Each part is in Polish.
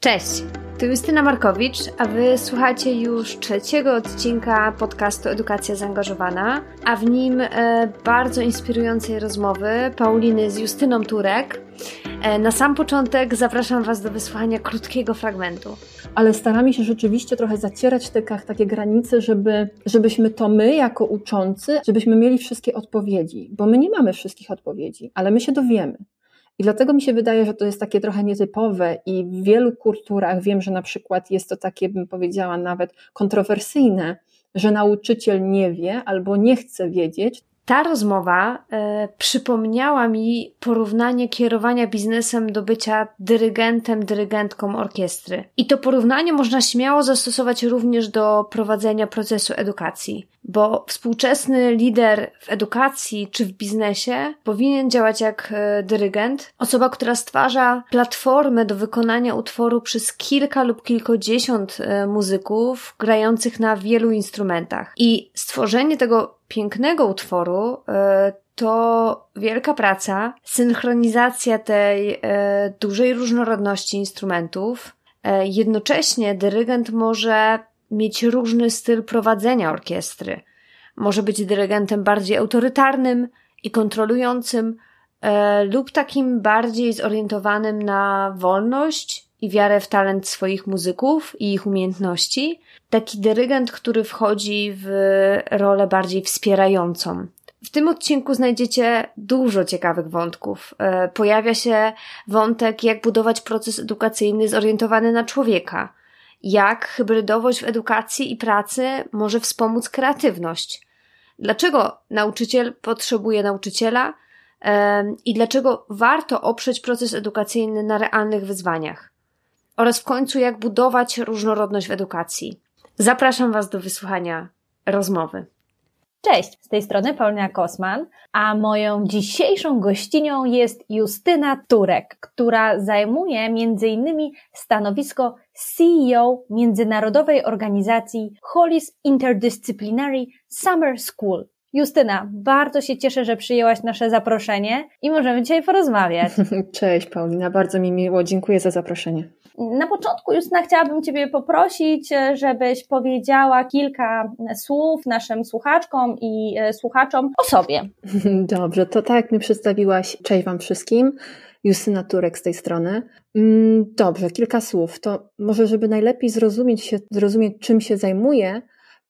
Cześć, tu Justyna Markowicz, a Wy słuchacie już trzeciego odcinka podcastu Edukacja Zaangażowana, a w nim e, bardzo inspirującej rozmowy Pauliny z Justyną Turek. E, na sam początek zapraszam Was do wysłuchania krótkiego fragmentu. Ale staramy się rzeczywiście trochę zacierać te takie granice, żeby, żebyśmy to my, jako uczący, żebyśmy mieli wszystkie odpowiedzi, bo my nie mamy wszystkich odpowiedzi, ale my się dowiemy. I dlatego mi się wydaje, że to jest takie trochę nietypowe i w wielu kulturach wiem, że na przykład jest to takie, bym powiedziała, nawet kontrowersyjne, że nauczyciel nie wie albo nie chce wiedzieć. Ta rozmowa e, przypomniała mi porównanie kierowania biznesem do bycia dyrygentem, dyrygentką orkiestry. I to porównanie można śmiało zastosować również do prowadzenia procesu edukacji bo współczesny lider w edukacji czy w biznesie powinien działać jak e, dyrygent, osoba, która stwarza platformę do wykonania utworu przez kilka lub kilkadziesiąt e, muzyków grających na wielu instrumentach. I stworzenie tego pięknego utworu e, to wielka praca, synchronizacja tej dużej różnorodności instrumentów. Jednocześnie dyrygent może mieć różny styl prowadzenia orkiestry. Może być dyrygentem bardziej autorytarnym i kontrolującym, e, lub takim bardziej zorientowanym na wolność i wiarę w talent swoich muzyków i ich umiejętności. Taki dyrygent, który wchodzi w rolę bardziej wspierającą. W tym odcinku znajdziecie dużo ciekawych wątków. E, pojawia się wątek, jak budować proces edukacyjny zorientowany na człowieka jak hybrydowość w edukacji i pracy może wspomóc kreatywność. Dlaczego nauczyciel potrzebuje nauczyciela i dlaczego warto oprzeć proces edukacyjny na realnych wyzwaniach. Oraz w końcu, jak budować różnorodność w edukacji. Zapraszam Was do wysłuchania rozmowy. Cześć, z tej strony Paulina Kosman, a moją dzisiejszą gościnią jest Justyna Turek, która zajmuje m.in. stanowisko CEO międzynarodowej organizacji Hollis Interdisciplinary Summer School. Justyna, bardzo się cieszę, że przyjęłaś nasze zaproszenie i możemy dzisiaj porozmawiać. Cześć Paulina, bardzo mi miło, dziękuję za zaproszenie. Na początku, Justyna, chciałabym Ciebie poprosić, żebyś powiedziała kilka słów naszym słuchaczkom i e, słuchaczom o sobie. Dobrze, to tak jak mnie przedstawiłaś, cześć Wam wszystkim. Justyna Turek z tej strony. Mm, dobrze, kilka słów. To może, żeby najlepiej zrozumieć, się, zrozumieć czym się zajmuję,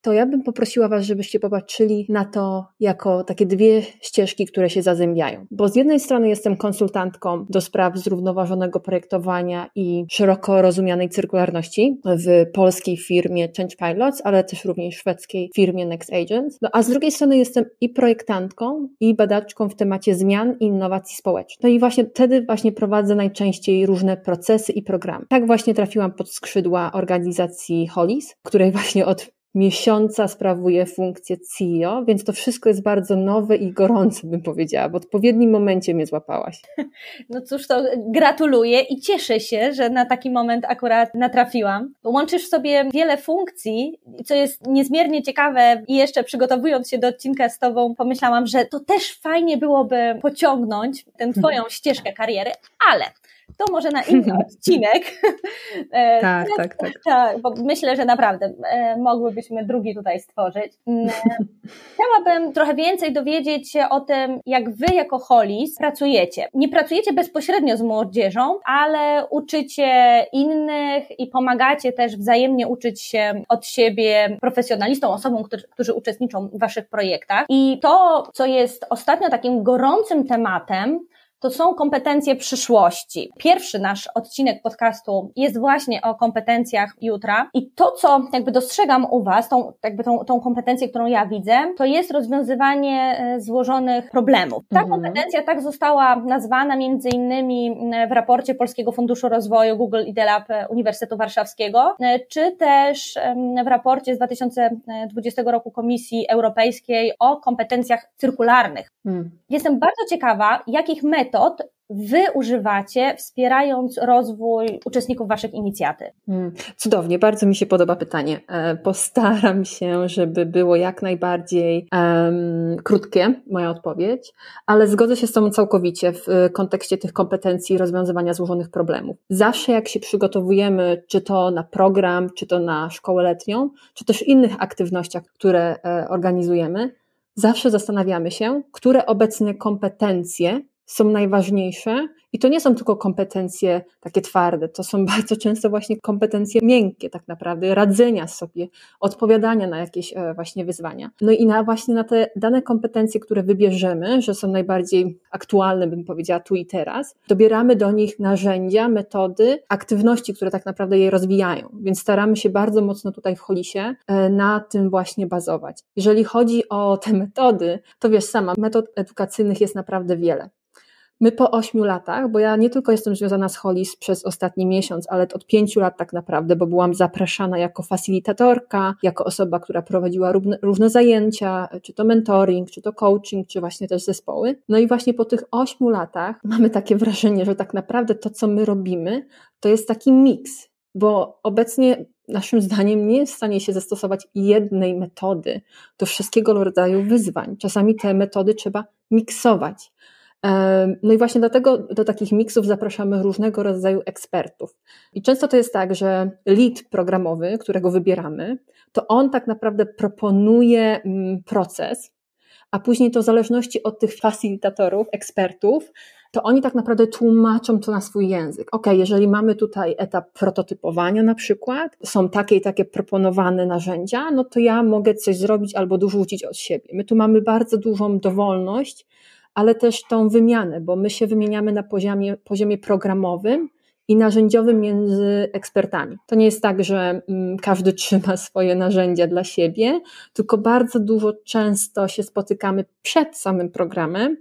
to ja bym poprosiła Was, żebyście popatrzyli na to jako takie dwie ścieżki, które się zazębiają. Bo z jednej strony jestem konsultantką do spraw zrównoważonego projektowania i szeroko rozumianej cyrkularności w polskiej firmie Change Pilots, ale też również szwedzkiej firmie Next Agents. No, a z drugiej strony jestem i projektantką, i badaczką w temacie zmian i innowacji społecznych. No i właśnie wtedy właśnie prowadzę najczęściej różne procesy i programy. Tak właśnie trafiłam pod skrzydła organizacji Hollis, której właśnie od miesiąca sprawuje funkcję CEO, więc to wszystko jest bardzo nowe i gorące, bym powiedziała. W odpowiednim momencie mnie złapałaś. No cóż, to gratuluję i cieszę się, że na taki moment akurat natrafiłam. Łączysz w sobie wiele funkcji, co jest niezmiernie ciekawe i jeszcze przygotowując się do odcinka z Tobą, pomyślałam, że to też fajnie byłoby pociągnąć tę Twoją ścieżkę kariery, ale to może na inny odcinek. E, tak, tak, tak. Tak, bo myślę, że naprawdę e, mogłybyśmy drugi tutaj stworzyć. Mm, chciałabym trochę więcej dowiedzieć się o tym, jak wy jako Holis pracujecie. Nie pracujecie bezpośrednio z młodzieżą, ale uczycie innych i pomagacie też wzajemnie uczyć się od siebie profesjonalistom, osobom, którzy uczestniczą w waszych projektach. I to, co jest ostatnio takim gorącym tematem, to są kompetencje przyszłości. Pierwszy nasz odcinek podcastu jest właśnie o kompetencjach jutra i to, co jakby dostrzegam u Was, tą, jakby tą, tą kompetencję, którą ja widzę, to jest rozwiązywanie e, złożonych problemów. Ta mhm. kompetencja tak została nazwana między innymi w raporcie Polskiego Funduszu Rozwoju Google i Delab Uniwersytetu Warszawskiego, e, czy też w raporcie z 2020 roku Komisji Europejskiej o kompetencjach cyrkularnych. Mhm. Jestem bardzo ciekawa, jakich metod metod Wy używacie, wspierając rozwój uczestników Waszych inicjatyw? Hmm, cudownie, bardzo mi się podoba pytanie. E, postaram się, żeby było jak najbardziej um, krótkie, moja odpowiedź, ale zgodzę się z Tobą całkowicie w kontekście tych kompetencji rozwiązywania złożonych problemów. Zawsze jak się przygotowujemy, czy to na program, czy to na szkołę letnią, czy też innych aktywnościach, które e, organizujemy, zawsze zastanawiamy się, które obecnie kompetencje są najważniejsze i to nie są tylko kompetencje takie twarde, to są bardzo często właśnie kompetencje miękkie, tak naprawdę, radzenia sobie, odpowiadania na jakieś e, właśnie wyzwania. No i na właśnie na te dane kompetencje, które wybierzemy, że są najbardziej aktualne, bym powiedziała tu i teraz, dobieramy do nich narzędzia, metody, aktywności, które tak naprawdę je rozwijają. Więc staramy się bardzo mocno tutaj w Holisie e, na tym właśnie bazować. Jeżeli chodzi o te metody, to wiesz sama, metod edukacyjnych jest naprawdę wiele. My po ośmiu latach, bo ja nie tylko jestem związana z Holis przez ostatni miesiąc, ale od pięciu lat tak naprawdę, bo byłam zapraszana jako facilitatorka, jako osoba, która prowadziła różne, różne zajęcia, czy to mentoring, czy to coaching, czy właśnie też zespoły. No i właśnie po tych ośmiu latach mamy takie wrażenie, że tak naprawdę to, co my robimy, to jest taki miks, bo obecnie naszym zdaniem nie jest w stanie się zastosować jednej metody do wszystkiego rodzaju wyzwań. Czasami te metody trzeba miksować. No i właśnie dlatego do takich miksów zapraszamy różnego rodzaju ekspertów. I często to jest tak, że lead programowy, którego wybieramy, to on tak naprawdę proponuje mm, proces, a później to w zależności od tych facilitatorów, ekspertów, to oni tak naprawdę tłumaczą to na swój język. Ok, jeżeli mamy tutaj etap prototypowania na przykład, są takie i takie proponowane narzędzia, no to ja mogę coś zrobić albo dorzucić od siebie. My tu mamy bardzo dużą dowolność ale też tą wymianę, bo my się wymieniamy na poziomie, poziomie programowym i narzędziowym między ekspertami. To nie jest tak, że mm, każdy trzyma swoje narzędzia dla siebie, tylko bardzo dużo często się spotykamy przed samym programem,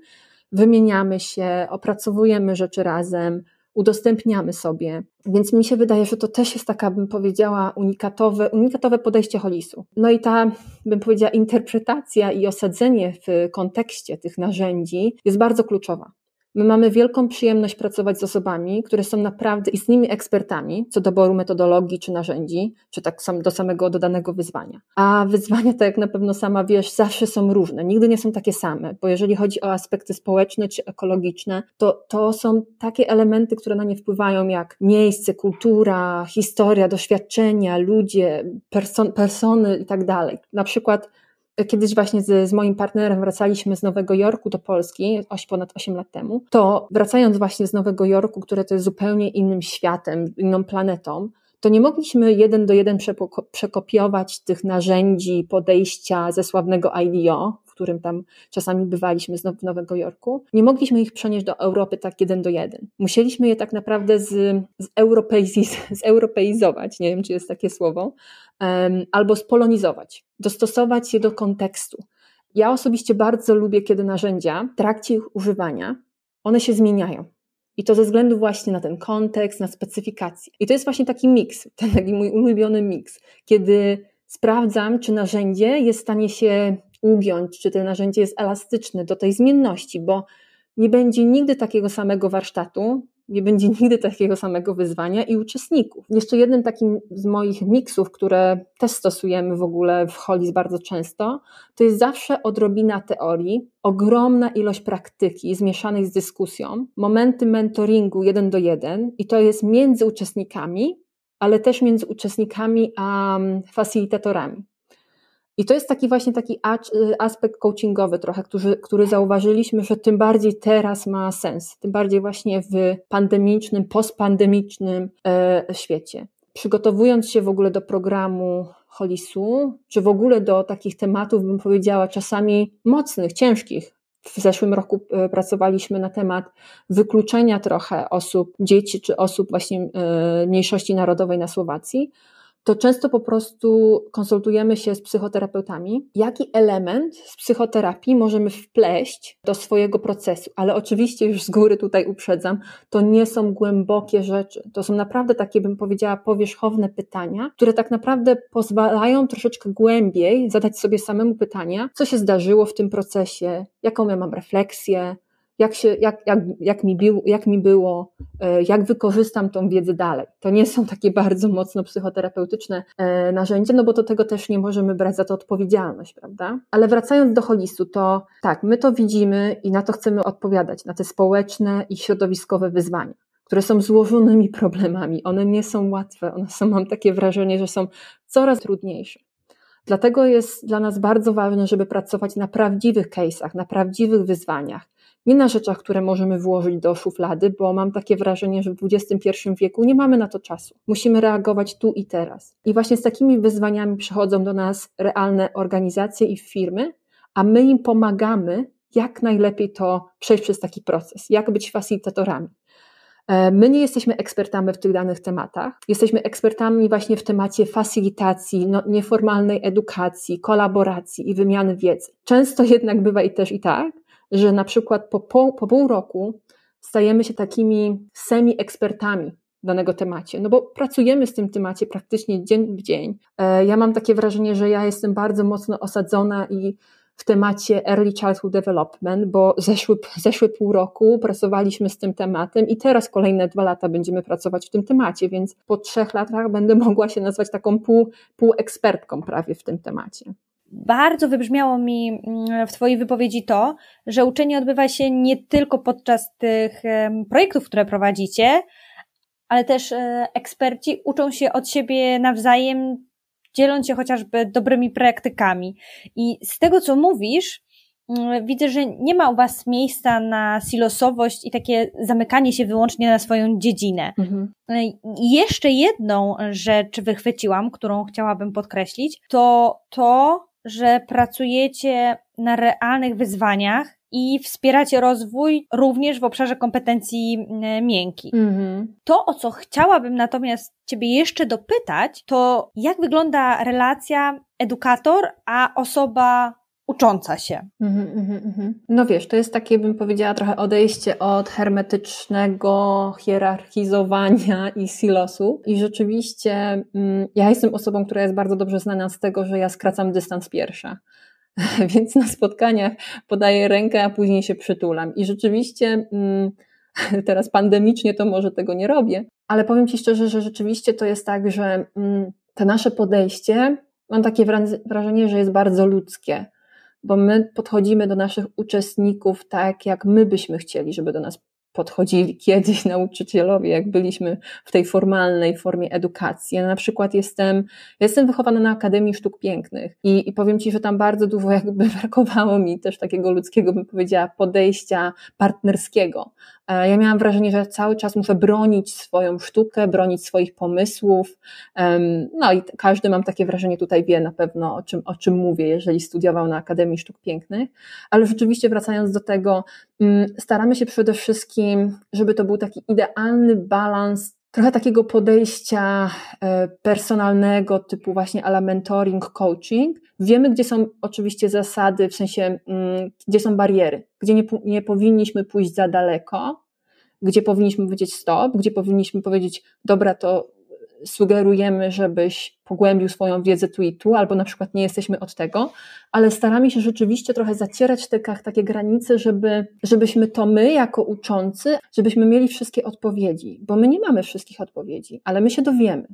wymieniamy się, opracowujemy rzeczy razem, udostępniamy sobie. Więc mi się wydaje, że to też jest taka, bym powiedziała, unikatowe, unikatowe podejście holisu. No i ta, bym powiedziała, interpretacja i osadzenie w kontekście tych narzędzi jest bardzo kluczowa. My mamy wielką przyjemność pracować z osobami, które są naprawdę istnymi ekspertami co do doboru metodologii czy narzędzi, czy tak sam, do samego dodanego wyzwania. A wyzwania, tak jak na pewno sama wiesz, zawsze są różne, nigdy nie są takie same, bo jeżeli chodzi o aspekty społeczne czy ekologiczne, to, to są takie elementy, które na nie wpływają jak miejsce, kultura, historia, doświadczenia, ludzie, person, persony i tak dalej. Na przykład kiedyś właśnie z, z, moim partnerem wracaliśmy z Nowego Jorku do Polski, ponad 8 lat temu, to wracając właśnie z Nowego Jorku, które to jest zupełnie innym światem, inną planetą, to nie mogliśmy jeden do jeden przekopiować tych narzędzi, podejścia ze sławnego IDO, którym tam czasami bywaliśmy z Nowego Jorku. Nie mogliśmy ich przenieść do Europy tak jeden do jeden. Musieliśmy je tak naprawdę z, z, europeiz, z europeizować, nie wiem czy jest takie słowo, um, albo spolonizować, dostosować je do kontekstu. Ja osobiście bardzo lubię, kiedy narzędzia w trakcie ich używania one się zmieniają. I to ze względu właśnie na ten kontekst, na specyfikację. I to jest właśnie taki miks, ten taki mój ulubiony miks, kiedy sprawdzam, czy narzędzie jest w stanie się ugiąć, czy to narzędzie jest elastyczne do tej zmienności, bo nie będzie nigdy takiego samego warsztatu, nie będzie nigdy takiego samego wyzwania i uczestników. Jeszcze jednym takim z moich miksów, które też stosujemy w ogóle w Holis bardzo często, to jest zawsze odrobina teorii, ogromna ilość praktyki zmieszanej z dyskusją, momenty mentoringu jeden do jeden i to jest między uczestnikami, ale też między uczestnikami a facilitatorami. I to jest taki właśnie taki aspekt coachingowy trochę, który, który zauważyliśmy, że tym bardziej teraz ma sens, tym bardziej właśnie w pandemicznym, postpandemicznym e, świecie. Przygotowując się w ogóle do programu Holisu, czy w ogóle do takich tematów, bym powiedziała, czasami mocnych, ciężkich. W zeszłym roku e, pracowaliśmy na temat wykluczenia trochę osób, dzieci czy osób właśnie e, mniejszości narodowej na Słowacji to często po prostu konsultujemy się z psychoterapeutami, jaki element z psychoterapii możemy wpleść do swojego procesu. Ale oczywiście już z góry tutaj uprzedzam, to nie są głębokie rzeczy. To są naprawdę takie, bym powiedziała, powierzchowne pytania, które tak naprawdę pozwalają troszeczkę głębiej zadać sobie samemu pytania, co się zdarzyło w tym procesie, jaką ja mam refleksję, jak, się, jak, jak, jak, mi, był, jak mi było, e, jak wykorzystam tą wiedzę dalej. To nie są takie bardzo mocno psychoterapeutyczne e, narzędzia, no bo do tego też nie możemy brać za to odpowiedzialność, prawda? Ale wracając do holistu, to tak, my to widzimy i na to chcemy odpowiadać, na te społeczne i środowiskowe wyzwania które są złożonymi problemami. One nie są łatwe, one są, mam takie wrażenie, że są coraz trudniejsze. Dlatego jest dla nas bardzo ważne, żeby pracować na prawdziwych case'ach, na prawdziwych wyzwaniach, nie na rzeczach, które możemy włożyć do szuflady, bo mam takie wrażenie, że w XXI wieku nie mamy na to czasu. Musimy reagować tu i teraz. I właśnie z takimi wyzwaniami przychodzą do nas realne organizacje i firmy, a my im pomagamy, jak najlepiej to przejść przez taki proces, jak być facilitatorami. E, my nie jesteśmy ekspertami w tych danych tematach. Jesteśmy ekspertami właśnie w temacie facilitacji, no, nieformalnej edukacji, kolaboracji i wymiany wiedzy. Często jednak bywa i też i tak, że na przykład po, po, po pół roku stajemy się takimi semi-ekspertami danego temacie, no bo pracujemy z tym temacie praktycznie dzień w dzień. E, ja mam takie wrażenie, że ja jestem bardzo mocno osadzona i w temacie Early Childhood Development, bo zeszły, zeszły pół roku pracowaliśmy z tym tematem i teraz kolejne dwa lata będziemy pracować w tym temacie, więc po trzech latach będę mogła się nazwać taką pół, półekspertką prawie w tym temacie. Bardzo wybrzmiało mi mm, w Twojej wypowiedzi to, że uczenie odbywa się nie tylko podczas tych projektów, które prowadzicie, ale też e, eksperci uczą się od siebie nawzajem dzieląc się chociażby dobrymi praktykami. I z tego, co mówisz, mm, widzę, że nie ma u Was miejsca na silosowość i takie zamykanie się wyłącznie na swoją dziedzinę. Mhm. Jeszcze jedną rzecz wychwyciłam, którą chciałabym podkreślić, to to, że pracujecie na realnych wyzwaniach i wspieracie rozwój również w obszarze kompetencji e, miękkich. Mm-hmm. To, o co chciałabym natomiast Ciebie jeszcze dopytać, to jak wygląda relacja edukator, a osoba ucząca się. Mm-hmm, mm-hmm. No wiesz, to jest takie, bym powiedziała, trochę odejście od hermetycznego hierarchizowania i silosu. I rzeczywiście mm, ja jestem osobą, która jest bardzo dobrze znana z tego, że ja skracam dystans pierwsza. więc na spotkaniach podaję rękę, a później się przytulam. I rzeczywiście mm, teraz pandemicznie to może tego nie robię, ale powiem Ci szczerze, że rzeczywiście to jest tak, że mm, to nasze podejście, mam takie wrażenie, że jest bardzo ludzkie, bo my podchodzimy do naszych uczestników tak, jak my byśmy chcieli, żeby do nas podchodzili kiedyś nauczycielowie, jak byliśmy w tej formalnej formie edukacji. Ja na przykład jestem, jestem wychowana na Akademii Sztuk Pięknych i, i powiem Ci, że tam bardzo dużo jakby brakowało mi też takiego ludzkiego, bym powiedziała, podejścia partnerskiego. E, ja miałam wrażenie, że cały czas muszę bronić swoją sztukę, bronić swoich pomysłów. No i każdy, mam takie wrażenie, tutaj wie na pewno o czym, o czym mówię, jeżeli studiował na Akademii Sztuk Pięknych. Ale rzeczywiście, wracając do tego, mm, staramy się przede wszystkim, żeby to był taki idealny balans trochę takiego podejścia e, personalnego, typu właśnie ala mentoring, coaching. Wiemy, gdzie są oczywiście zasady, w sensie, mm, gdzie są bariery, gdzie nie, nie powinniśmy pójść za daleko, gdzie powinniśmy powiedzieć stop, gdzie powinniśmy powiedzieć, dobra, to sugerujemy, żebyś pogłębił swoją wiedzę tu i tu, albo na przykład nie jesteśmy od tego, ale staramy się rzeczywiście trochę zacierać tekach takie granice, żeby, żebyśmy to my, jako uczący, żebyśmy mieli wszystkie odpowiedzi, bo my nie mamy wszystkich odpowiedzi, ale my się dowiemy.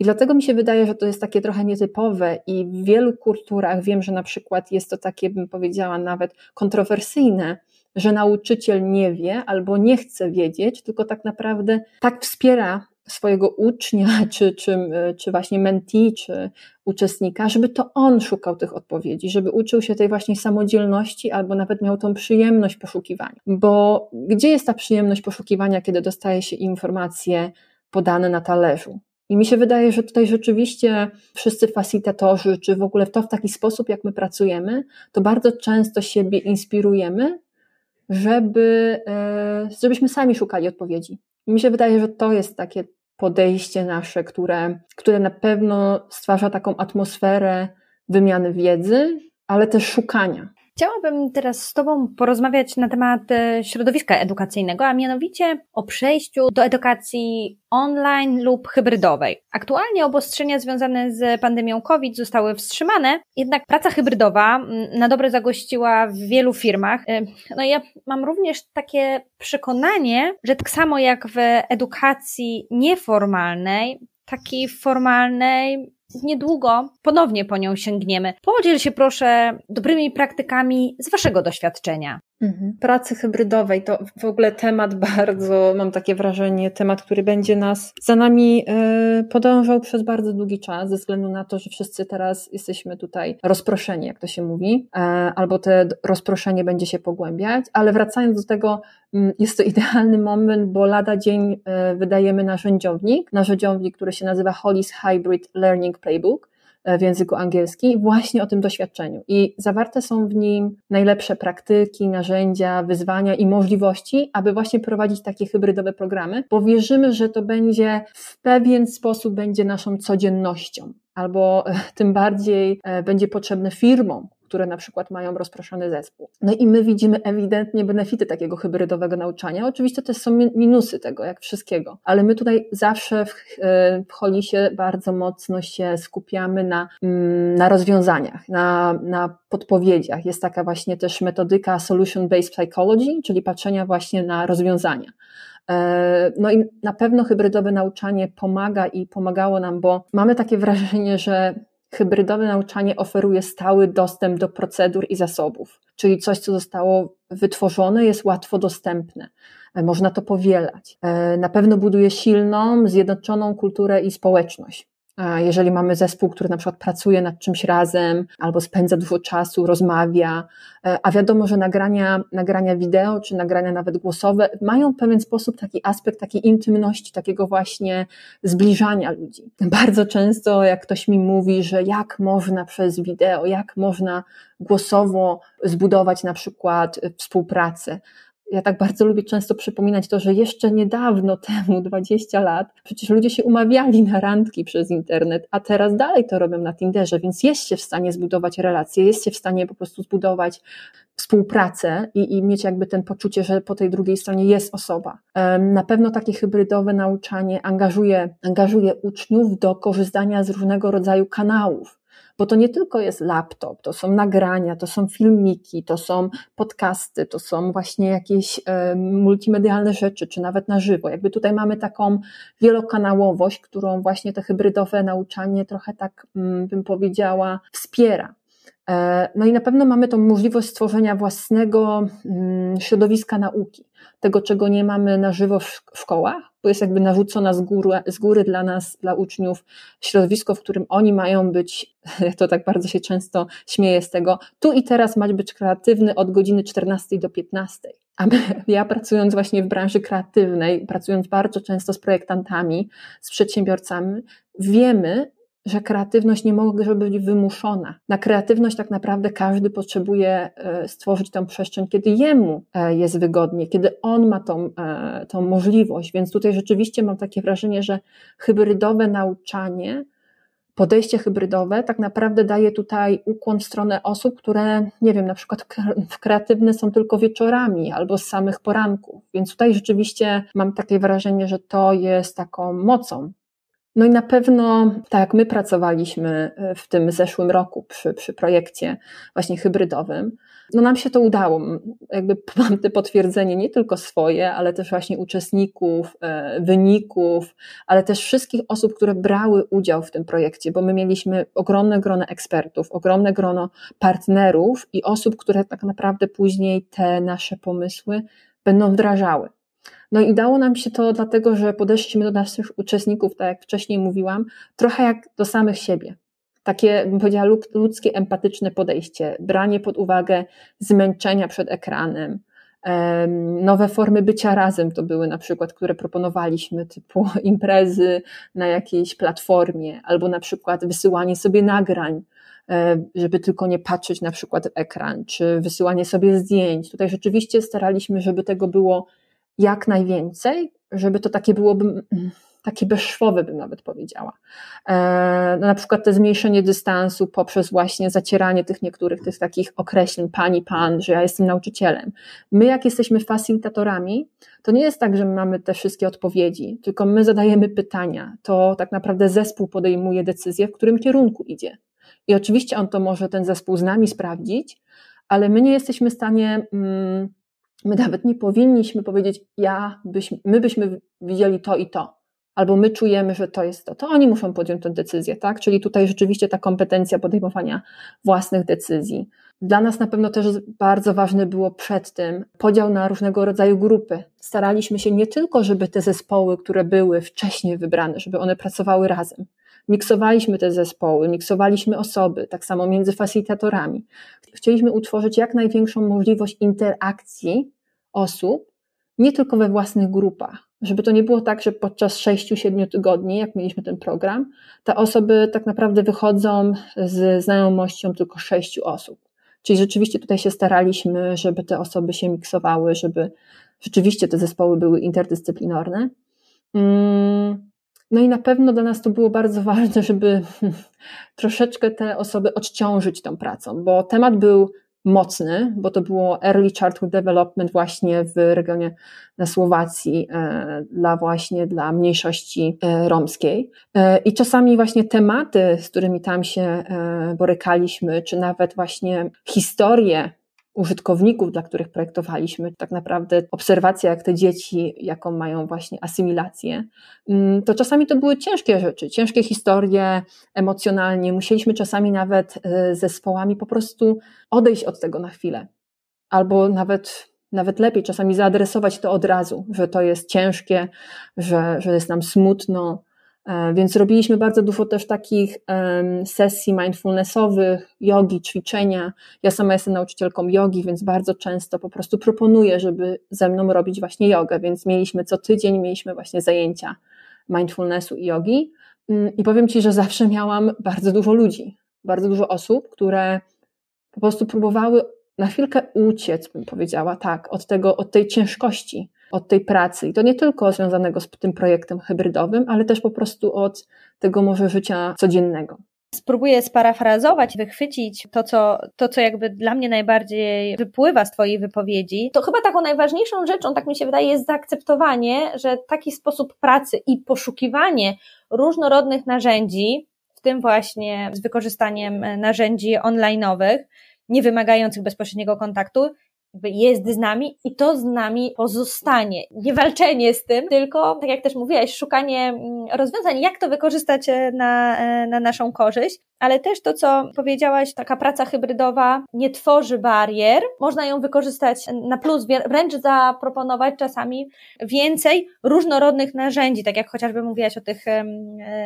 I dlatego mi się wydaje, że to jest takie trochę nietypowe i w wielu kulturach wiem, że na przykład jest to takie, bym powiedziała, nawet kontrowersyjne, że nauczyciel nie wie albo nie chce wiedzieć, tylko tak naprawdę tak wspiera swojego ucznia, czy, czy, czy właśnie mentee, czy uczestnika, żeby to on szukał tych odpowiedzi, żeby uczył się tej właśnie samodzielności albo nawet miał tą przyjemność poszukiwania. Bo gdzie jest ta przyjemność poszukiwania, kiedy dostaje się informacje podane na talerzu? I mi się wydaje, że tutaj rzeczywiście wszyscy facilitatorzy, czy w ogóle to w taki sposób, jak my pracujemy, to bardzo często siebie inspirujemy, żeby, e, żebyśmy sami szukali odpowiedzi. I mi się wydaje, że to jest takie podejście nasze, które, które na pewno stwarza taką atmosferę wymiany wiedzy, ale też szukania. Chciałabym teraz z Tobą porozmawiać na temat e, środowiska edukacyjnego, a mianowicie o przejściu do edukacji online lub hybrydowej. Aktualnie obostrzenia związane z pandemią COVID zostały wstrzymane, jednak praca hybrydowa na dobre zagościła w wielu firmach. E, no ja mam również takie przekonanie, że tak samo jak w edukacji nieformalnej, takiej formalnej niedługo ponownie po nią sięgniemy. Podziel się proszę dobrymi praktykami z Waszego doświadczenia. Mhm. Pracy hybrydowej to w ogóle temat bardzo, mam takie wrażenie, temat, który będzie nas za nami e, podążał przez bardzo długi czas, ze względu na to, że wszyscy teraz jesteśmy tutaj rozproszeni, jak to się mówi, e, albo te rozproszenie będzie się pogłębiać, ale wracając do tego, jest to idealny moment, bo lada dzień e, wydajemy narzędziownik, narzędziownik, który się nazywa Hollis Hybrid Learning Playbook, w języku angielskim właśnie o tym doświadczeniu. I zawarte są w nim najlepsze praktyki, narzędzia, wyzwania i możliwości, aby właśnie prowadzić takie hybrydowe programy, bo wierzymy, że to będzie w pewien sposób będzie naszą codziennością albo e, tym bardziej e, będzie potrzebne firmom, które na przykład mają rozproszony zespół. No i my widzimy ewidentnie benefity takiego hybrydowego nauczania. Oczywiście też są minusy tego, jak wszystkiego, ale my tutaj zawsze w, e, w Holisie bardzo mocno się skupiamy na, mm, na rozwiązaniach, na, na podpowiedziach. Jest taka właśnie też metodyka solution-based psychology, czyli patrzenia właśnie na rozwiązania. E, no i na pewno hybrydowe nauczanie pomaga i pomagało nam, bo mamy takie wrażenie, że Hybrydowe nauczanie oferuje stały dostęp do procedur i zasobów, czyli coś, co zostało wytworzone, jest łatwo dostępne. E, można to powielać. E, na pewno buduje silną, zjednoczoną kulturę i społeczność jeżeli mamy zespół, który na przykład pracuje nad czymś razem albo spędza dużo czasu, rozmawia, e, a wiadomo, że nagrania, nagrania wideo czy nagrania nawet głosowe mają w pewien sposób taki aspekt takiej intymności, takiego właśnie zbliżania ludzi. Bardzo często, jak ktoś mi mówi, że jak można przez wideo, jak można głosowo zbudować na przykład współpracę, ja tak bardzo lubię często przypominać to, że jeszcze niedawno temu, 20 lat, przecież ludzie się umawiali na randki przez internet, a teraz dalej to robią na Tinderze, więc jest się w stanie zbudować relacje, jest się w stanie po prostu zbudować współpracę i, i mieć jakby ten poczucie, że po tej drugiej stronie jest osoba. Na pewno takie hybrydowe nauczanie angażuje, angażuje uczniów do korzystania z różnego rodzaju kanałów bo to nie tylko jest laptop, to są nagrania, to są filmiki, to są podcasty, to są właśnie jakieś multimedialne rzeczy, czy nawet na żywo. Jakby tutaj mamy taką wielokanałowość, którą właśnie te hybrydowe nauczanie trochę tak mm, bym powiedziała wspiera. E, no i na pewno mamy tą możliwość stworzenia własnego mm, środowiska nauki, tego czego nie mamy na żywo w szkołach, bo jest jakby narzucona z góry, z góry dla nas, dla uczniów, środowisko, w którym oni mają być, to tak bardzo się często śmieję z tego, tu i teraz mać być kreatywny od godziny 14 do 15. A my, ja pracując właśnie w branży kreatywnej, pracując bardzo często z projektantami, z przedsiębiorcami, wiemy, że kreatywność nie może być wymuszona. Na kreatywność tak naprawdę każdy potrzebuje e, stworzyć tę przestrzeń, kiedy jemu e, jest wygodnie, kiedy on ma tą, e, tą możliwość. Więc tutaj rzeczywiście mam takie wrażenie, że hybrydowe nauczanie, podejście hybrydowe tak naprawdę daje tutaj ukłon w stronę osób, które, nie wiem, na przykład kreatywne są tylko wieczorami albo z samych poranków. Więc tutaj rzeczywiście mam takie wrażenie, że to jest taką mocą no i na pewno, tak jak my pracowaliśmy e, w tym zeszłym roku przy, przy projekcie właśnie hybrydowym, no nam się to udało. Jakby mam te potwierdzenie nie tylko swoje, ale też właśnie uczestników, e, wyników, ale też wszystkich osób, które brały udział w tym projekcie, bo my mieliśmy ogromne grono ekspertów, ogromne grono partnerów i osób, które tak naprawdę później te nasze pomysły będą wdrażały. No i dało nam się to dlatego, że podeszliśmy do naszych uczestników, tak jak wcześniej mówiłam, trochę jak do samych siebie. Takie, bym powiedziała, ludzkie, empatyczne podejście, branie pod uwagę zmęczenia przed ekranem, Nowe formy bycia razem to były na przykład, które proponowaliśmy, typu imprezy na jakiejś platformie, albo na przykład wysyłanie sobie nagrań, e, żeby tylko nie patrzeć na przykład w ekran, czy wysyłanie sobie zdjęć. Tutaj rzeczywiście staraliśmy, żeby tego było jak najwięcej, żeby to takie byłoby takie bezszwowe bym nawet powiedziała. E, no na przykład to zmniejszenie dystansu poprzez właśnie zacieranie tych niektórych tych takich określeń pani, pan, że ja jestem nauczycielem. My jak jesteśmy facilitatorami, to nie jest tak, że my mamy te wszystkie odpowiedzi, tylko my zadajemy pytania. To tak naprawdę zespół podejmuje decyzję, w którym kierunku idzie. I oczywiście on to może ten zespół z nami sprawdzić, ale my nie jesteśmy w stanie, mm, my nawet nie powinniśmy powiedzieć, ja byśmy, my byśmy widzieli to i to, albo my czujemy, że to jest to. To oni muszą podjąć tę decyzję, tak? Czyli tutaj rzeczywiście ta kompetencja podejmowania własnych decyzji. Dla nas na pewno też bardzo ważne było przed tym podział na różnego rodzaju grupy. Staraliśmy się nie tylko, żeby te zespoły, które były wcześniej wybrane, żeby one pracowały razem, miksowaliśmy te zespoły, miksowaliśmy osoby, tak samo między facilitatorami. Chcieliśmy utworzyć jak największą możliwość interakcji osób, nie tylko we własnych grupach, żeby to nie było tak, że podczas 6-7 tygodni, jak mieliśmy ten program, te osoby tak naprawdę wychodzą z znajomością tylko sześciu osób. Czyli rzeczywiście tutaj się staraliśmy, żeby te osoby się miksowały, żeby rzeczywiście te zespoły były interdyscyplinarne. Mm, no i na pewno dla nas to było bardzo ważne, żeby troszeczkę te osoby odciążyć tą pracą, bo temat był mocny, bo to było Early Childhood Development właśnie w regionie na Słowacji e, dla właśnie dla mniejszości e, romskiej. E, I czasami właśnie tematy, z którymi tam się borykaliśmy, czy nawet właśnie historie użytkowników, dla których projektowaliśmy, tak naprawdę obserwacja, jak te dzieci, jaką mają właśnie asymilację, mm, to czasami to były ciężkie rzeczy, ciężkie historie emocjonalnie. Musieliśmy czasami nawet e, zespołami po prostu odejść od tego na chwilę. Albo nawet, nawet lepiej czasami zaadresować to od razu, że to jest ciężkie, że, że jest nam smutno, więc robiliśmy bardzo dużo też takich sesji mindfulnessowych, jogi, ćwiczenia. Ja sama jestem nauczycielką jogi, więc bardzo często po prostu proponuję, żeby ze mną robić właśnie jogę, więc mieliśmy co tydzień, mieliśmy właśnie zajęcia mindfulnessu i jogi. Mm, I powiem Ci, że zawsze miałam bardzo dużo ludzi, bardzo dużo osób, które po prostu próbowały na chwilkę uciec, bym powiedziała, tak, od tego, od tej ciężkości, od tej pracy. I to nie tylko związanego z tym projektem hybrydowym, ale też po prostu od tego może życia codziennego. Spróbuję sparafrazować, wychwycić to co, to, co jakby dla mnie najbardziej wypływa z Twojej wypowiedzi. To chyba taką najważniejszą rzeczą, tak mi się wydaje, jest zaakceptowanie, że taki sposób pracy i poszukiwanie różnorodnych narzędzi, w tym właśnie z wykorzystaniem narzędzi online'owych, nie wymagających bezpośredniego kontaktu, jest z nami i to z nami pozostanie. Nie walczenie z tym, tylko, tak jak też mówiłaś, szukanie mm, rozwiązań, jak to wykorzystać e, na, e, na naszą korzyść, ale też to, co powiedziałaś, taka praca hybrydowa nie tworzy barier, można ją wykorzystać na plus, wręcz zaproponować czasami więcej różnorodnych narzędzi, tak jak chociażby mówiłaś o tych e,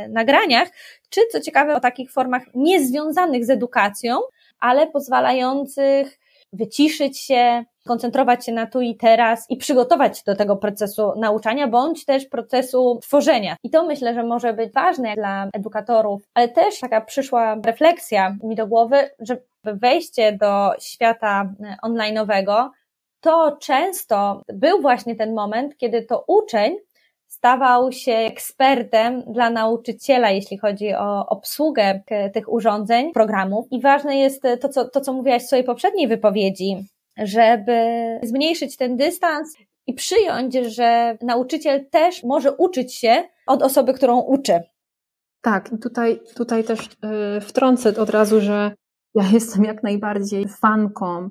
nagraniach, czy co ciekawe o takich formach niezwiązanych z edukacją, ale pozwalających wyciszyć się, koncentrować się na tu i teraz i przygotować się do tego procesu nauczania, bądź też procesu tworzenia. I to myślę, że może być ważne dla edukatorów, ale też taka przyszła refleksja mi do głowy, że wejście do świata online'owego to często był właśnie ten moment, kiedy to uczeń stawał się ekspertem dla nauczyciela, jeśli chodzi o obsługę tych urządzeń, programów. I ważne jest to, co, to, co mówiłaś w swojej poprzedniej wypowiedzi, żeby zmniejszyć ten dystans i przyjąć, że nauczyciel też może uczyć się od osoby, którą uczy. Tak, tutaj, tutaj też yy, wtrącę od razu, że ja jestem jak najbardziej fanką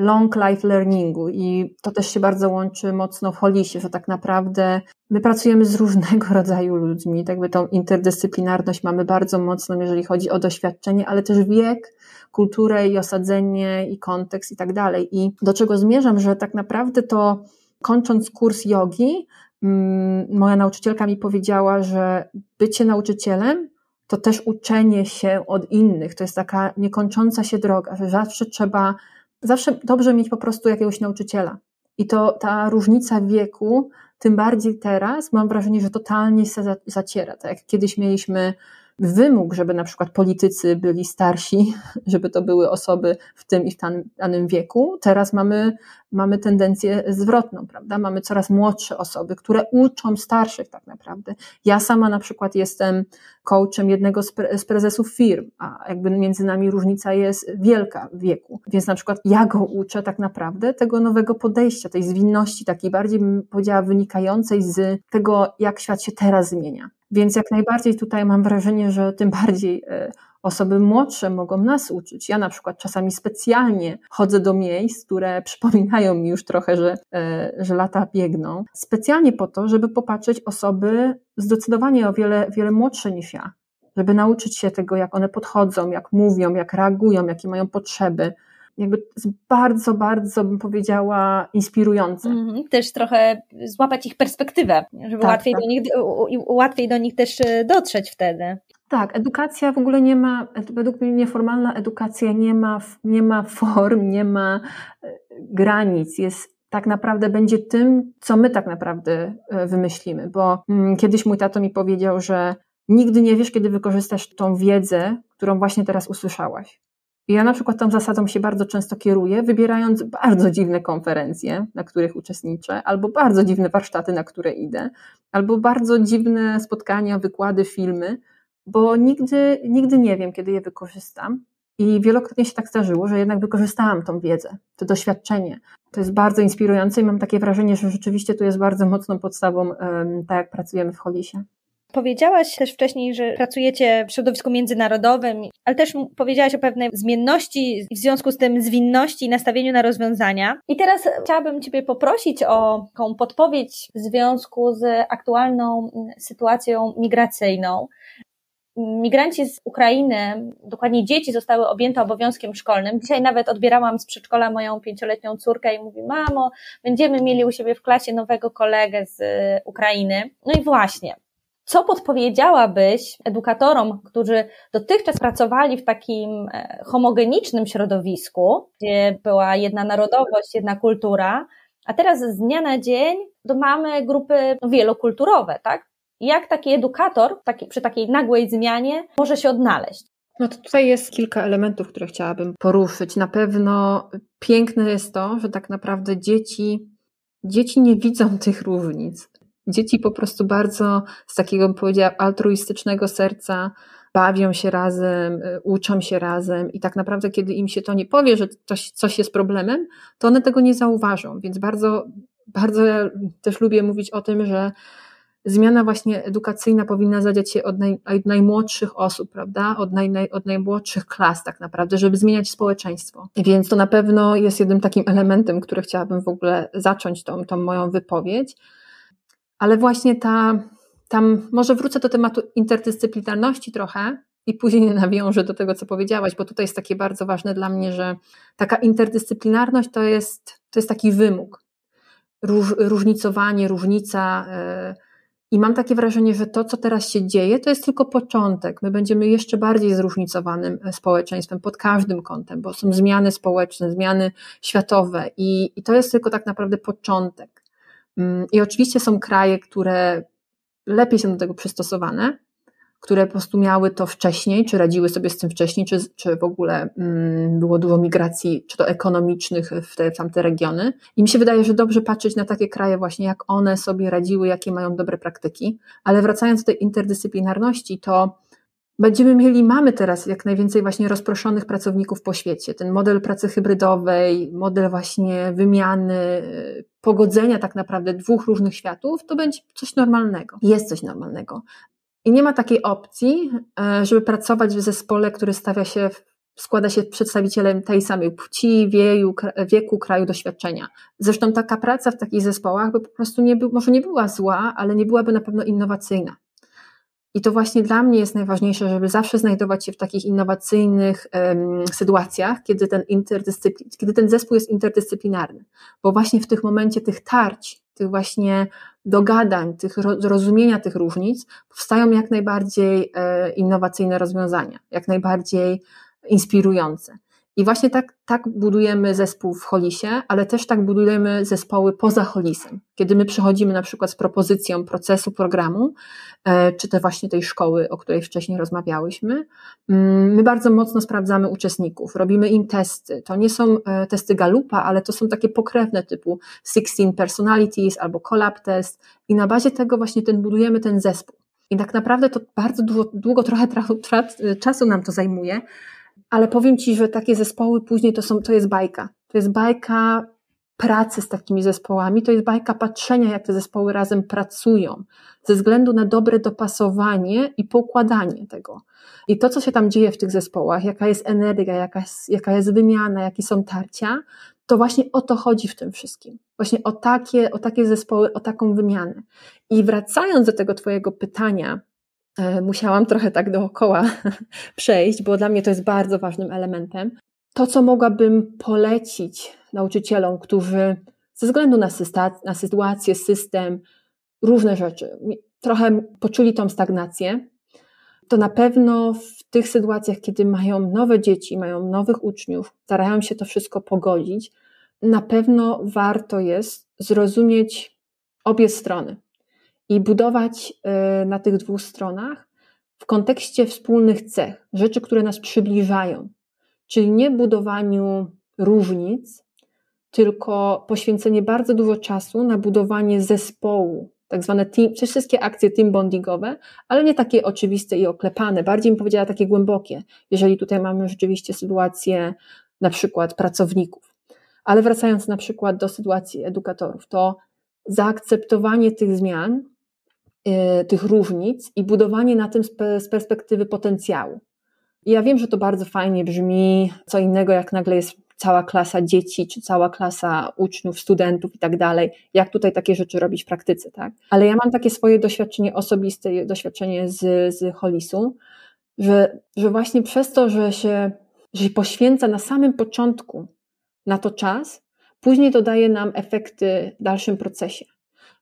long life learningu i to też się bardzo łączy mocno w holisie, że tak naprawdę my pracujemy z różnego rodzaju ludźmi, tak by tą interdyscyplinarność mamy bardzo mocną, jeżeli chodzi o doświadczenie, ale też wiek, kulturę i osadzenie i kontekst i tak dalej. I do czego zmierzam, że tak naprawdę to kończąc kurs jogi, mm, moja nauczycielka mi powiedziała, że bycie nauczycielem to też uczenie się od innych, to jest taka niekończąca się droga, że zawsze trzeba zawsze dobrze mieć po prostu jakiegoś nauczyciela. I to ta różnica wieku, tym bardziej teraz, mam wrażenie, że totalnie się zaciera. Tak jak kiedyś mieliśmy wymóg, żeby na przykład politycy byli starsi, żeby to były osoby w tym i w danym wieku. Teraz mamy, mamy tendencję zwrotną, prawda? Mamy coraz młodsze osoby, które uczą starszych tak naprawdę. Ja sama na przykład jestem coachem jednego z, pre, z prezesów firm, a jakby między nami różnica jest wielka w wieku. Więc na przykład ja go uczę tak naprawdę tego nowego podejścia, tej zwinności, takiej bardziej bym powiedziała wynikającej z tego, jak świat się teraz zmienia. Więc jak najbardziej tutaj mam wrażenie, że tym bardziej e, osoby młodsze mogą nas uczyć. Ja na przykład czasami specjalnie chodzę do miejsc, które przypominają mi już trochę, że, e, że lata biegną, specjalnie po to, żeby popatrzeć osoby zdecydowanie o wiele, wiele młodsze niż ja, żeby nauczyć się tego, jak one podchodzą, jak mówią, jak reagują, jakie mają potrzeby, jakby jest bardzo, bardzo bym powiedziała inspirujące. Mm, też trochę złapać ich perspektywę, żeby tak, łatwiej, tak. Do nich, łatwiej do nich też e, dotrzeć wtedy. Tak, edukacja w ogóle nie ma, według mnie nieformalna edukacja nie ma, nie ma form, nie ma e, granic, jest tak naprawdę będzie tym, co my tak naprawdę e, wymyślimy, bo mm, kiedyś mój tato mi powiedział, że nigdy nie wiesz, kiedy wykorzystasz tą wiedzę, którą właśnie teraz usłyszałaś. Ja na przykład tą zasadą się bardzo często kieruję, wybierając bardzo dziwne konferencje, na których uczestniczę, albo bardzo dziwne warsztaty, na które idę, albo bardzo dziwne spotkania, wykłady, filmy, bo nigdy, nigdy nie wiem, kiedy je wykorzystam. I wielokrotnie się tak zdarzyło, że jednak wykorzystałam tą wiedzę, to doświadczenie. To jest bardzo inspirujące i mam takie wrażenie, że rzeczywiście tu jest bardzo mocną podstawą, tak jak pracujemy w Holisie. Powiedziałaś też wcześniej, że pracujecie w środowisku międzynarodowym, ale też powiedziałaś o pewnej zmienności, w związku z tym zwinności i nastawieniu na rozwiązania. I teraz chciałabym Ciebie poprosić o taką podpowiedź w związku z aktualną sytuacją migracyjną. Migranci z Ukrainy, dokładnie dzieci, zostały objęte obowiązkiem szkolnym. Dzisiaj nawet odbierałam z przedszkola moją pięcioletnią córkę i mówi: Mamo, będziemy mieli u siebie w klasie nowego kolegę z Ukrainy. No i właśnie, co podpowiedziałabyś edukatorom, którzy dotychczas pracowali w takim e, homogenicznym środowisku, gdzie była jedna narodowość, jedna kultura, a teraz z dnia na dzień mamy grupy wielokulturowe, tak? Jak taki edukator taki, przy takiej nagłej zmianie może się odnaleźć? No to tutaj jest kilka elementów, które chciałabym poruszyć. Na pewno piękne jest to, że tak naprawdę dzieci, dzieci nie widzą tych różnic dzieci po prostu bardzo z takiego, bym powiedziała, altruistycznego serca bawią się razem, y, uczą się razem i tak naprawdę, kiedy im się to nie powie, że coś, coś jest problemem, to one tego nie zauważą. Więc bardzo, bardzo ja też lubię mówić o tym, że zmiana właśnie edukacyjna powinna zadziać się od, naj, od najmłodszych osób, prawda? Od, naj, naj, od najmłodszych klas tak naprawdę, żeby zmieniać społeczeństwo. Więc to na pewno jest jednym takim elementem, który chciałabym w ogóle zacząć tą, tą moją wypowiedź ale właśnie ta, tam może wrócę do tematu interdyscyplinarności trochę i później nawiążę do tego, co powiedziałaś, bo tutaj jest takie bardzo ważne dla mnie, że taka interdyscyplinarność to jest, to jest taki wymóg. Róż, różnicowanie, różnica. Yy, i mam takie wrażenie, że to, co teraz się dzieje, to jest tylko początek. My będziemy jeszcze bardziej zróżnicowanym e, społeczeństwem pod każdym kątem, bo są zmiany społeczne, zmiany światowe i, i to jest tylko tak naprawdę początek. Mm, I oczywiście są kraje, które lepiej są do tego przystosowane, które po prostu miały to wcześniej, czy radziły sobie z tym wcześniej, czy, czy w ogóle mm, było dużo migracji, czy to ekonomicznych w te w tamte regiony. I mi się wydaje, że dobrze patrzeć na takie kraje właśnie, jak one sobie radziły, jakie mają dobre praktyki. Ale wracając do tej interdyscyplinarności, to Będziemy mieli, mamy teraz jak najwięcej właśnie rozproszonych pracowników po świecie. Ten model pracy hybrydowej, model właśnie wymiany, pogodzenia tak naprawdę dwóch różnych światów, to będzie coś normalnego. Jest coś normalnego. I nie ma takiej opcji, e, żeby pracować w zespole, który stawia się, składa się przedstawicielem tej samej płci, wieju, wieku, kraju, doświadczenia. Zresztą taka praca w takich zespołach by po prostu nie był, może nie była zła, ale nie byłaby na pewno innowacyjna. I to właśnie dla mnie jest najważniejsze, żeby zawsze znajdować się w takich innowacyjnych um, sytuacjach, kiedy ten, interdyscyplin, kiedy ten zespół jest interdyscyplinarny. Bo właśnie w tych momencie tych tarć, tych właśnie dogadań, tych zrozumienia tych różnic, powstają jak najbardziej e, innowacyjne rozwiązania, jak najbardziej inspirujące. I właśnie tak, tak budujemy zespół w Holisie, ale też tak budujemy zespoły poza Holisem. Kiedy my przychodzimy na przykład z propozycją procesu programu, e, czy te właśnie tej szkoły, o której wcześniej rozmawiałyśmy, mm, my bardzo mocno sprawdzamy uczestników, robimy im testy. To nie są e, testy Galupa, ale to są takie pokrewne typu 16 Personalities albo Collab Test i na bazie tego właśnie ten budujemy ten zespół. I tak naprawdę to bardzo długo, długo trochę czasu nam to zajmuje, ale powiem Ci, że takie zespoły później to, są, to jest bajka. To jest bajka pracy z takimi zespołami, to jest bajka patrzenia, jak te zespoły razem pracują, ze względu na dobre dopasowanie i pokładanie tego. I to, co się tam dzieje w tych zespołach, jaka jest energia, jaka jest, jaka jest wymiana, jakie są tarcia, to właśnie o to chodzi w tym wszystkim. Właśnie o takie, o takie zespoły, o taką wymianę. I wracając do tego Twojego pytania, musiałam trochę tak dookoła przejść, bo dla mnie to jest bardzo ważnym elementem. To, co mogłabym polecić nauczycielom, którzy ze względu na, na sytuację, system, różne rzeczy, trochę poczuli tą stagnację, to na pewno w tych sytuacjach, kiedy mają nowe dzieci, mają nowych uczniów, starają się to wszystko pogodzić, na pewno warto jest zrozumieć obie strony i budować y, na tych dwóch stronach w kontekście wspólnych cech, rzeczy, które nas przybliżają, czyli nie budowaniu różnic, tylko poświęcenie bardzo dużo czasu na budowanie zespołu, tak zwane team, wszystkie akcje team bondingowe, ale nie takie oczywiste i oklepane, bardziej bym powiedziała takie głębokie, jeżeli tutaj mamy rzeczywiście sytuację na przykład pracowników. Ale wracając na przykład do sytuacji edukatorów, to zaakceptowanie tych zmian tych różnic i budowanie na tym z perspektywy potencjału. Ja wiem, że to bardzo fajnie brzmi, co innego jak nagle jest cała klasa dzieci, czy cała klasa uczniów, studentów i tak dalej, jak tutaj takie rzeczy robić w praktyce, tak? Ale ja mam takie swoje doświadczenie osobiste, doświadczenie z, z Holisu, że, że właśnie przez to, że się, że się poświęca na samym początku na to czas, później to daje nam efekty w dalszym procesie.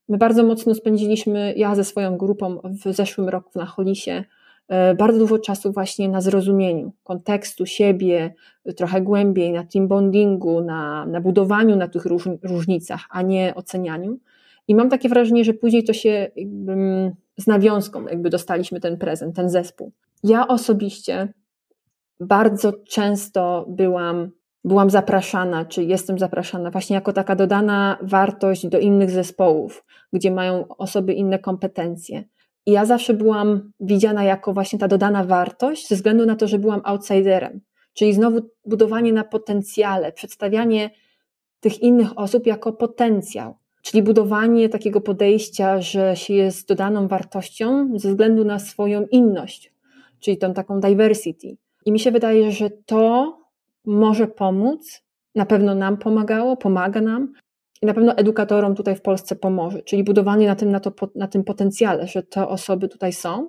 My bardzo mocno spędziliśmy, ja ze swoją grupą w zeszłym roku na Holisie, e, bardzo dużo czasu właśnie na zrozumieniu kontekstu siebie, trochę głębiej, na team bondingu, na, na budowaniu na tych róż, różnicach, a nie ocenianiu. I mam takie wrażenie, że później to się jakby, z nawiązką jakby dostaliśmy ten prezent, ten zespół. Ja osobiście bardzo często byłam byłam zapraszana, czy jestem zapraszana właśnie jako taka dodana wartość do innych zespołów, gdzie mają osoby inne kompetencje. I ja zawsze byłam widziana jako właśnie ta dodana wartość, ze względu na to, że byłam outsiderem. Czyli znowu budowanie na potencjale, przedstawianie tych innych osób jako potencjał. Czyli budowanie takiego podejścia, że się jest dodaną wartością ze względu na swoją inność, czyli tą taką diversity. I mi się wydaje, że to może pomóc, na pewno nam pomagało, pomaga nam i na pewno edukatorom tutaj w Polsce pomoże, czyli budowanie na tym, na, to, na tym potencjale, że te osoby tutaj są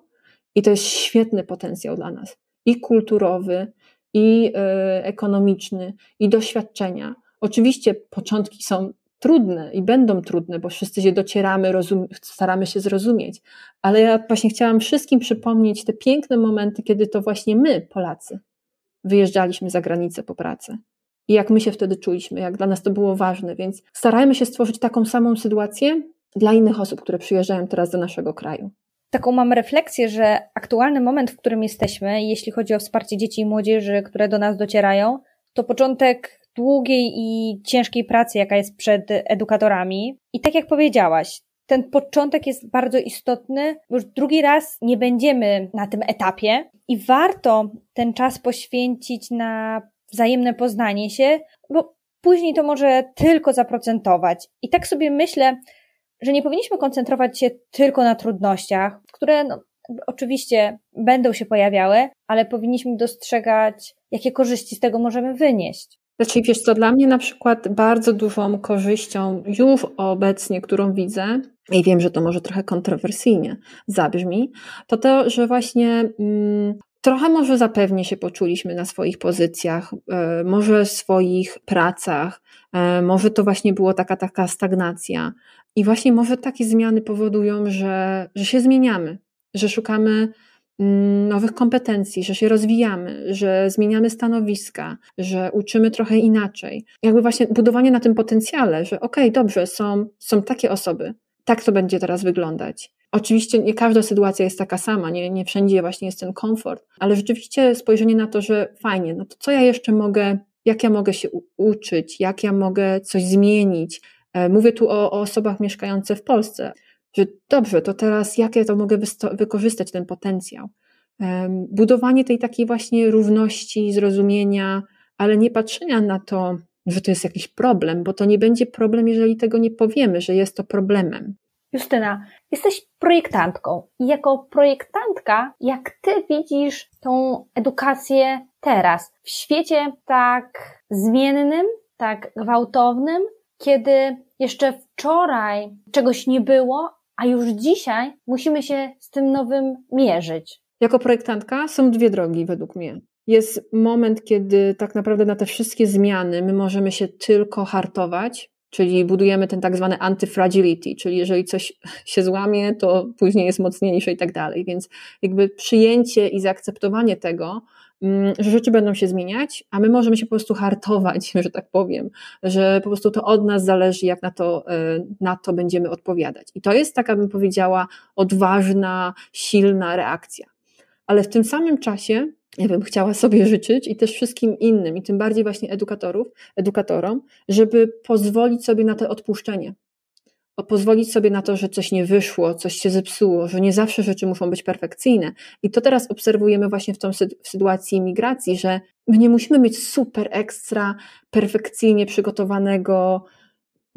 i to jest świetny potencjał dla nas. I kulturowy, i y, ekonomiczny, i doświadczenia. Oczywiście początki są trudne i będą trudne, bo wszyscy się docieramy, rozum, staramy się zrozumieć, ale ja właśnie chciałam wszystkim przypomnieć te piękne momenty, kiedy to właśnie my, Polacy, wyjeżdżaliśmy za granicę po pracy. I jak my się wtedy czuliśmy, jak dla nas to było ważne, więc starajmy się stworzyć taką samą sytuację dla innych osób, które przyjeżdżają teraz do naszego kraju. Taką mam refleksję, że aktualny moment, w którym jesteśmy, jeśli chodzi o wsparcie dzieci i młodzieży, które do nas docierają, to początek długiej i ciężkiej pracy, jaka jest przed edukatorami. I tak jak powiedziałaś, ten początek jest bardzo istotny, już drugi raz nie będziemy na tym etapie i warto ten czas poświęcić na wzajemne poznanie się, bo później to może tylko zaprocentować. I tak sobie myślę, że nie powinniśmy koncentrować się tylko na trudnościach, które no, oczywiście będą się pojawiały, ale powinniśmy dostrzegać, jakie korzyści z tego możemy wynieść. Znaczy, wiesz co, dla mnie na przykład bardzo dużą korzyścią już obecnie, którą widzę, i wiem, że to może trochę kontrowersyjnie zabrzmi, to to, że właśnie mm, trochę może zapewnie się poczuliśmy na swoich pozycjach, y, może w swoich pracach, y, może to właśnie było taka, taka stagnacja. I właśnie może takie zmiany powodują, że, że się zmieniamy, że szukamy mm, nowych kompetencji, że się rozwijamy, że zmieniamy stanowiska, że uczymy trochę inaczej. Jakby właśnie budowanie na tym potencjale, że okej, okay, dobrze, są, są takie osoby, tak to będzie teraz wyglądać. Oczywiście nie każda sytuacja jest taka sama, nie, nie wszędzie właśnie jest ten komfort, ale rzeczywiście spojrzenie na to, że fajnie, no to co ja jeszcze mogę, jak ja mogę się uczyć, jak ja mogę coś zmienić. E, mówię tu o, o osobach mieszkających w Polsce, że dobrze, to teraz jak ja to mogę wykorzystać ten potencjał. Budowanie tej takiej właśnie równości, zrozumienia, ale nie patrzenia na to, że to jest jakiś problem, bo to nie będzie problem, jeżeli tego nie powiemy, że jest to problemem. Justyna, jesteś projektantką i jako projektantka, jak ty widzisz tą edukację teraz, w świecie tak zmiennym, tak gwałtownym, kiedy jeszcze wczoraj czegoś nie było, a już dzisiaj musimy się z tym nowym mierzyć. Jako projektantka są dwie drogi według mnie. Jest moment, kiedy tak naprawdę na te wszystkie zmiany my możemy się tylko hartować, czyli budujemy ten tak zwany anti-fragility, czyli jeżeli coś się złamie, to później jest mocniejsze i tak dalej. Więc jakby przyjęcie i zaakceptowanie tego, mm, że rzeczy będą się zmieniać, a my możemy się po prostu hartować, że tak powiem, że po prostu to od nas zależy, jak na to, e, na to będziemy odpowiadać. I to jest taka, bym powiedziała, odważna, silna reakcja. Ale w tym samym czasie ja bym chciała sobie życzyć i też wszystkim innym, i tym bardziej właśnie edukatorów, edukatorom, żeby pozwolić sobie na to odpuszczenie. Pozwolić sobie na to, że coś nie wyszło, coś się zepsuło, że nie zawsze rzeczy muszą być perfekcyjne. I to teraz obserwujemy właśnie w, tą, w sytuacji migracji, że my nie musimy mieć super ekstra, perfekcyjnie przygotowanego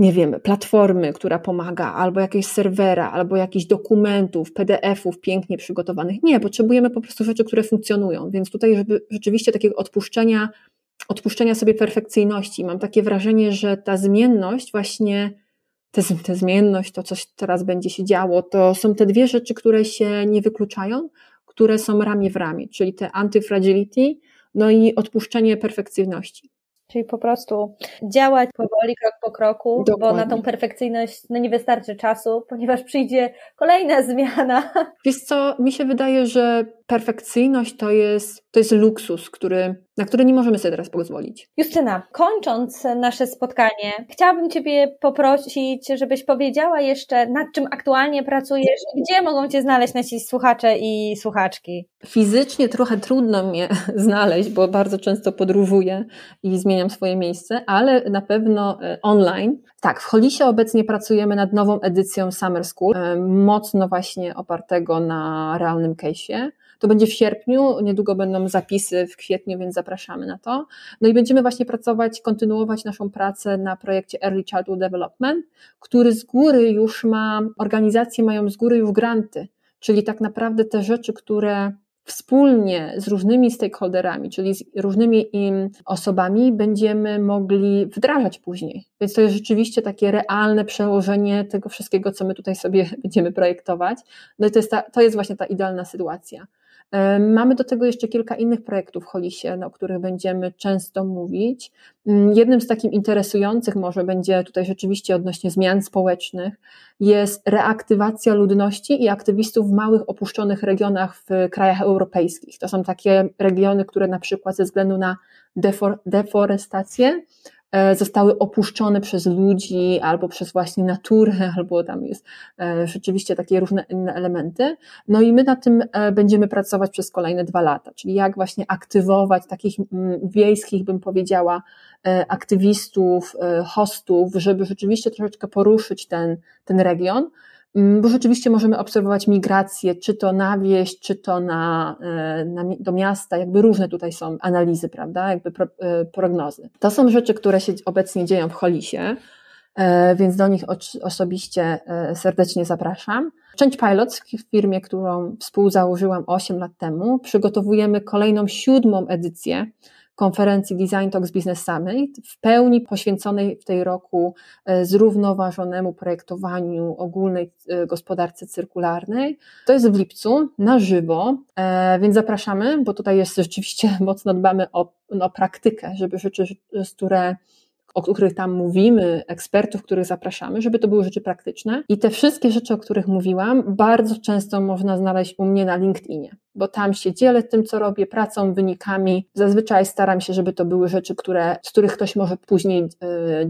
nie wiem, platformy, która pomaga, albo jakiegoś serwera, albo jakichś dokumentów, PDF-ów pięknie przygotowanych. Nie, potrzebujemy po prostu rzeczy, które funkcjonują. Więc tutaj, żeby rzeczywiście takiego odpuszczenia, odpuszczenia sobie perfekcyjności, mam takie wrażenie, że ta zmienność właśnie, ta zmienność, to coś teraz będzie się działo, to są te dwie rzeczy, które się nie wykluczają, które są ramię w ramię, czyli te antyfragility, no i odpuszczenie perfekcyjności. Czyli po prostu działać powoli, krok po kroku, Dokładnie. bo na tą perfekcyjność no nie wystarczy czasu, ponieważ przyjdzie kolejna zmiana. Wiesz co, mi się wydaje, że perfekcyjność to jest, to jest luksus, który, na który nie możemy sobie teraz pozwolić. Justyna, kończąc nasze spotkanie, chciałabym Ciebie poprosić, żebyś powiedziała jeszcze, nad czym aktualnie pracujesz gdzie mogą Cię znaleźć nasi słuchacze i słuchaczki. Fizycznie trochę trudno mnie znaleźć, bo bardzo często podróżuję i zmieniam swoje miejsce, ale na pewno e, online. Tak, w Holisie obecnie pracujemy nad nową edycją Summer School, e, mocno właśnie opartego na realnym case'ie. To będzie w sierpniu, niedługo będą zapisy w kwietniu, więc zapraszamy na to. No i będziemy właśnie pracować, kontynuować naszą pracę na projekcie Early Childhood Development, który z góry już ma, organizacje mają z góry już granty, czyli tak naprawdę te rzeczy, które wspólnie z różnymi stakeholderami, czyli z różnymi osobami, będziemy mogli wdrażać później. Więc to jest rzeczywiście takie realne przełożenie tego wszystkiego, co my tutaj sobie będziemy projektować. No i to jest, ta, to jest właśnie ta idealna sytuacja. Mamy do tego jeszcze kilka innych projektów w Holisie, no, o których będziemy często mówić. Mm, jednym z takich interesujących może będzie tutaj rzeczywiście odnośnie zmian społecznych jest reaktywacja ludności i aktywistów w małych opuszczonych regionach w krajach europejskich. To są takie regiony, które na przykład ze względu na defor deforestację zostały opuszczone przez ludzi albo przez właśnie naturę, albo tam jest e, rzeczywiście takie różne inne elementy. No i my na tym e, będziemy pracować przez kolejne dwa lata, czyli jak właśnie aktywować takich wiejskich, bym powiedziała, aktywistów, hostów, żeby rzeczywiście troszeczkę poruszyć ten, ten region, Mm, bo rzeczywiście możemy obserwować migrację, czy to na wieś, czy to na, e, na, do miasta, jakby różne tutaj są analizy, prawda, jakby pro, e, prognozy. To są rzeczy, które się obecnie dzieją w Holisie, e, więc do nich osobiście serdecznie zapraszam. Change Pilots w firmie, którą współzałożyłam 8 lat temu, przygotowujemy kolejną siódmą edycję konferencji Design Talks Business Summit, w pełni poświęconej w tej roku e, zrównoważonemu projektowaniu ogólnej e, gospodarce cyrkularnej. To jest w lipcu na żywo, e, więc zapraszamy, bo tutaj jest rzeczywiście mocno dbamy o, praktykę, żeby rzeczy, które o których tam mówimy, ekspertów, których zapraszamy, żeby to były rzeczy praktyczne. I te wszystkie rzeczy, o których mówiłam, bardzo często można znaleźć u mnie na LinkedInie, bo tam się dzielę tym, co robię, pracą, wynikami. Zazwyczaj staram się, żeby to były rzeczy, które, z których ktoś może później y,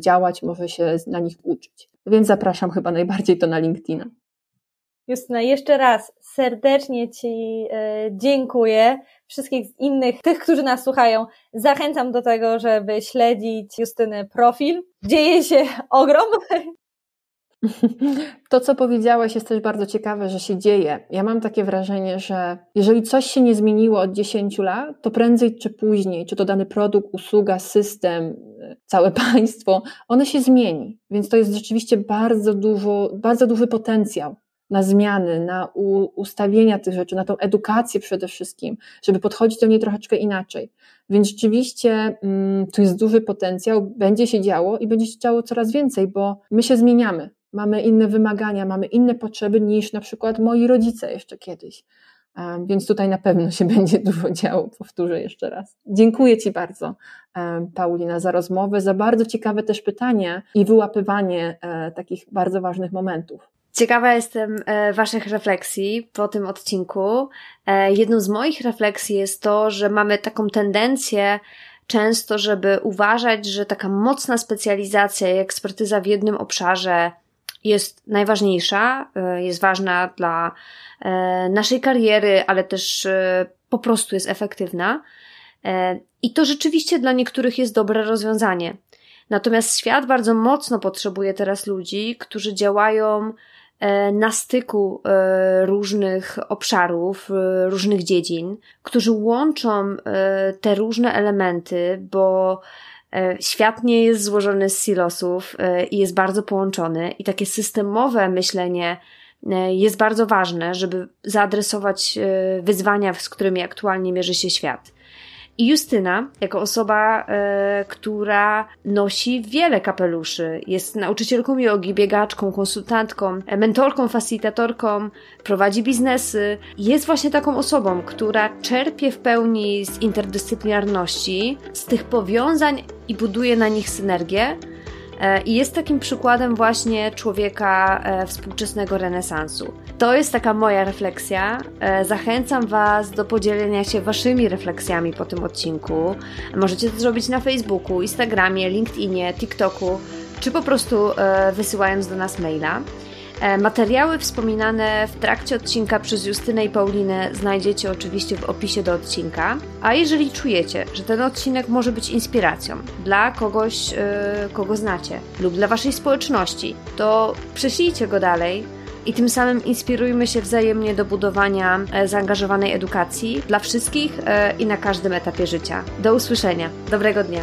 działać, może się na nich uczyć. Więc zapraszam chyba najbardziej to na LinkedIna. Justyna, jeszcze raz serdecznie Ci e, dziękuję. Wszystkich innych, tych, którzy nas słuchają, zachęcam do tego, żeby śledzić Justyny profil. Dzieje się ogrom. To, co powiedziałeś, jest też bardzo ciekawe, że się dzieje. Ja mam takie wrażenie, że jeżeli coś się nie zmieniło od 10 lat, to prędzej czy później, czy to dany produkt, usługa, system, całe państwo, one się zmieni. Więc to jest rzeczywiście bardzo, dużo, bardzo duży potencjał na zmiany, na ustawienia tych rzeczy, na tą edukację przede wszystkim, żeby podchodzić do niej troszeczkę inaczej. Więc rzeczywiście mm, tu jest duży potencjał, będzie się działo i będzie się działo coraz więcej, bo my się zmieniamy. Mamy inne wymagania, mamy inne potrzeby niż na przykład moi rodzice jeszcze kiedyś. Więc tutaj na pewno się będzie dużo działo, powtórzę jeszcze raz. Dziękuję Ci bardzo, Paulina, za rozmowę, za bardzo ciekawe też pytanie i wyłapywanie e, takich bardzo ważnych momentów. Ciekawa jestem e, Waszych refleksji po tym odcinku. E, jedną z moich refleksji jest to, że mamy taką tendencję często, żeby uważać, że taka mocna specjalizacja i ekspertyza w jednym obszarze jest najważniejsza, e, jest ważna dla naszej kariery, ale też po prostu jest efektywna. I to rzeczywiście dla niektórych jest dobre rozwiązanie. Natomiast świat bardzo mocno potrzebuje teraz ludzi, którzy działają na styku e, różnych obszarów, e, różnych dziedzin, którzy łączą te różne elementy, bo świat nie jest złożony z silosów i jest bardzo połączony, i takie systemowe myślenie jest bardzo ważne, żeby zaadresować wyzwania, z którymi aktualnie mierzy się świat. I Justyna, jako osoba, e, która nosi wiele kapeluszy, jest nauczycielką jogi, biegaczką, konsultantką, mentorką, facilitatorką, prowadzi biznesy, jest właśnie taką osobą, która czerpie w pełni z interdyscyplinarności, z tych powiązań i buduje na nich synergię. E, i jest takim przykładem właśnie człowieka e, współczesnego renesansu. To jest taka moja refleksja. E, zachęcam Was do podzielenia się Waszymi refleksjami po tym odcinku. Możecie to zrobić na Facebooku, Instagramie, LinkedInie, TikToku, czy po prostu wysyłając do nas maila. E, materiały wspominane w trakcie odcinka przez Justynę i Paulinę znajdziecie oczywiście w opisie do odcinka. A jeżeli czujecie, że ten odcinek może być inspiracją dla kogoś, e, kogo znacie lub dla waszej społeczności, to prześlijcie go dalej i tym samym inspirujmy się wzajemnie do budowania e, zaangażowanej edukacji dla wszystkich i na każdym etapie życia. Do usłyszenia. Dobrego dnia.